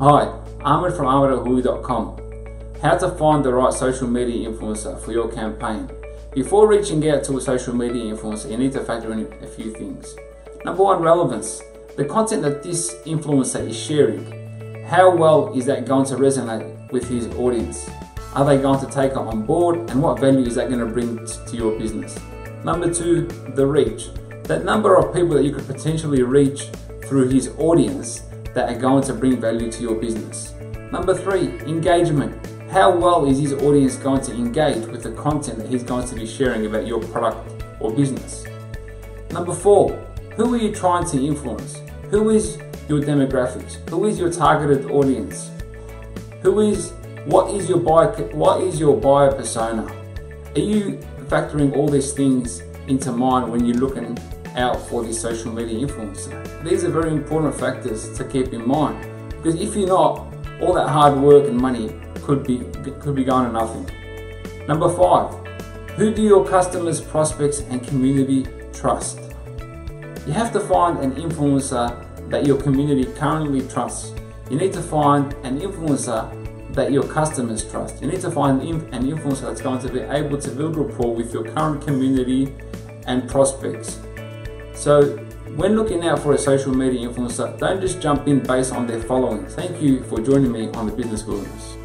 Hi, Ahmad from ahmadelhawli.com. How to find the right social media influencer for your campaign. Before reaching out to a social media influencer, you need to factor in a few things. Number one, relevance. The content that this influencer is sharing, how well is that going to resonate with his audience? Are they going to take on board and what value is that going to bring to your business? Number two, the reach. That number of people that you could potentially reach through his audience that are going to bring value to your business. Number three, engagement. How well is his audience going to engage with the content that he's going to be sharing about your product or business? Number four, who are you trying to influence? Who is your demographics? Who is your targeted audience? Who is what is your buyer what is your buyer persona? Are you factoring all these things into mind when you're looking out for the social media influencer. These are very important factors to keep in mind because if you're not, all that hard work and money could be could be going to nothing. Number five, who do your customers, prospects, and community trust? You have to find an influencer that your community currently trusts. You need to find an influencer that your customers trust. You need to find an influencer that's going to be able to build rapport with your current community and prospects. So when looking out for a social media influencer, don't just jump in based on their following. Thank you for joining me on the Business Wilderness.